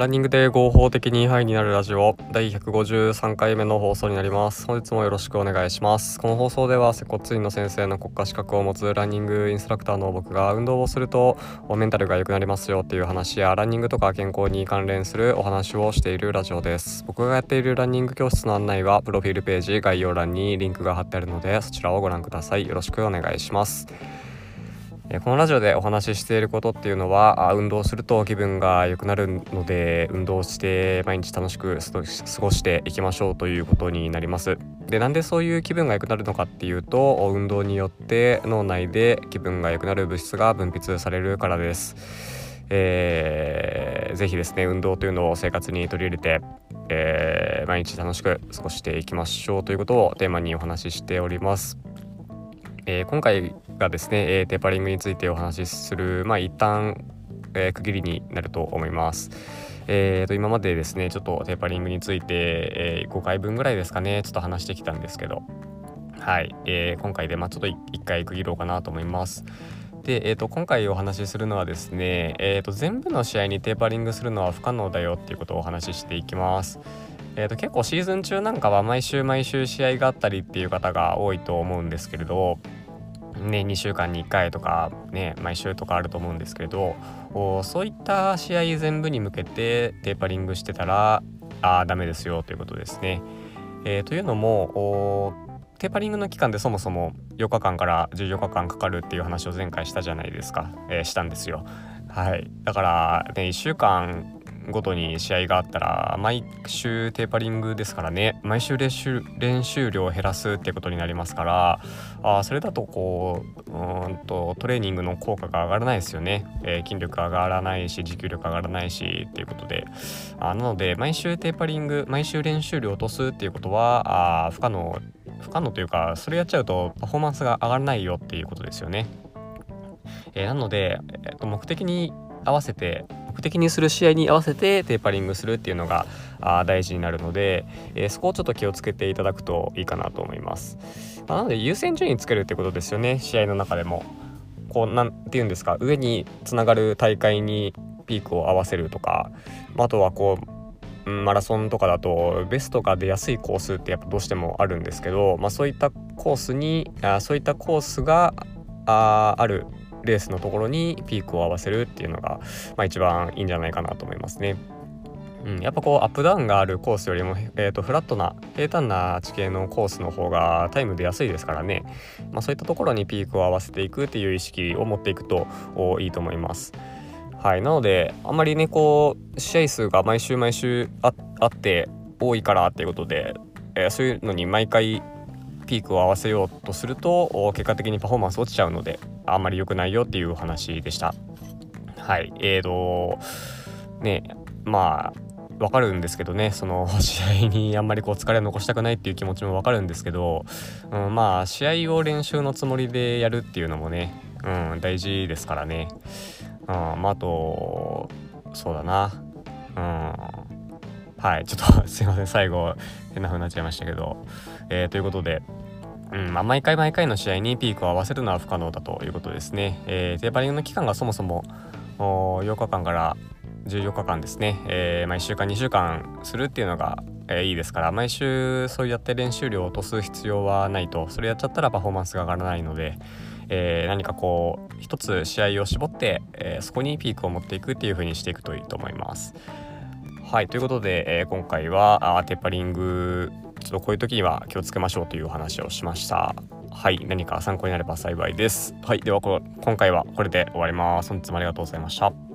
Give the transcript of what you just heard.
ランニングで合法的にハイになるラジオ第153回目の放送になります。本日もよろしくお願いします。この放送では接骨院の先生の国家資格を持つランニングインストラクターの僕が運動をするとメンタルが良くなりますよっていう話やランニングとか健康に関連するお話をしているラジオです。僕がやっているランニング教室の案内はプロフィールページ概要欄にリンクが貼ってあるのでそちらをご覧ください。よろしくお願いします。このラジオでお話ししていることっていうのは運動すると気分が良くなるので運動して毎日楽しく過ごしていきましょうということになります。でなんでそういう気分が良くなるのかっていうと運動によって脳内で気分が良くなる物質が分泌されるからです。えー、ぜひですね運動というのを生活に取り入れて、えー、毎日楽しく過ごしていきましょうということをテーマにお話ししております。えー、今回がですね、えー、テーパリングについてお話しするまあ一旦、えー、区切りになると思います。えー、と今までですねちょっとテーパリングについて、えー、5回分ぐらいですかねちょっと話してきたんですけどはい、えー、今回でまあちょっと1回区切ろうかなと思います。で、えー、と今回お話しするのはですね、えー、と全部の試合にテーパリングするのは不可能だよっていうことをお話ししていきます。えー、と結構シーズン中なんかは毎週毎週試合があったりっていう方が多いと思うんですけれどね、2週間に1回とか、ね、毎週とかあると思うんですけれどそういった試合全部に向けてテーパリングしてたらあダメですよということですね。えー、というのもテーパリングの期間でそもそも8日間から14日間かかるっていう話を前回したじゃないですか、えー、したんですよ。はい、だから、ね、1週間ごとに試合があったら毎週テーパリングですからね。毎週練習練習量を減らすってことになりますから。あそれだとこううんとトレーニングの効果が上がらないですよね、えー、筋力上がらないし持久力上がらないしっていうことで。あなので毎週テーパリング毎週練習量を落とすっていうことはあ不可能不可能というかそれやっちゃうとパフォーマンスが上がらないよっていうことですよね。えー、なので、えー、と目的に合わせて的にする試合に合わせてテーパリングするっていうのがあ大事になるので、えー、そこをちょっと気をつけていただくといいかなと思います。まあ、なので優先順位つけるってことですよね試合の中でも。こうなんて言うんですか上につながる大会にピークを合わせるとかあとはこうマラソンとかだとベストが出やすいコースってやっぱどうしてもあるんですけど、まあ、そういったコースにあそういったコースがああるレースのところにピークを合わせるっていうのが、まあ、一番いいんじゃないかなと思いますね。うん、やっぱこうアップダウンがあるコースよりも、えーと、フラットな平坦な地形のコースの方がタイム出やすいですからね、まあ、そういったところにピークを合わせていくっていう意識を持っていくといいと思います。はい、なのであんまりねこう試合数が毎週毎週あって多いからっていうことで、えー、そういうのに毎回ピークを合わせようとすると結果的にパフォーマンス落ちちゃうのであんまり良くないよっていう話でした。はい。えーとねまあわかるんですけどねその 試合にあんまりこう疲れを残したくないっていう気持ちもわかるんですけど、うん、まあ試合を練習のつもりでやるっていうのもね、うん、大事ですからね、うんまあ、あとそうだな。うん。はい。ちょっと すいません。最後変な風になっちゃいましたけど、えー、ということでうんまあ、毎回毎回の試合にピークを合わせるのは不可能だということですね。えー、テーパリングの期間がそもそも8日間から14日間ですね、えー、毎週間2週間するっていうのが、えー、いいですから毎週そうやって練習量を落とす必要はないとそれやっちゃったらパフォーマンスが上がらないので、えー、何かこう一つ試合を絞って、え、そこにピークを持っていくっていう風にしていくといいと思います。はいということで、え、今回はテーパリングちょっとこういう時には気をつけましょうというお話をしました。はい、何か参考になれば幸いです。はい、ではこ今回はこれで終わります。本日もありがとうございました。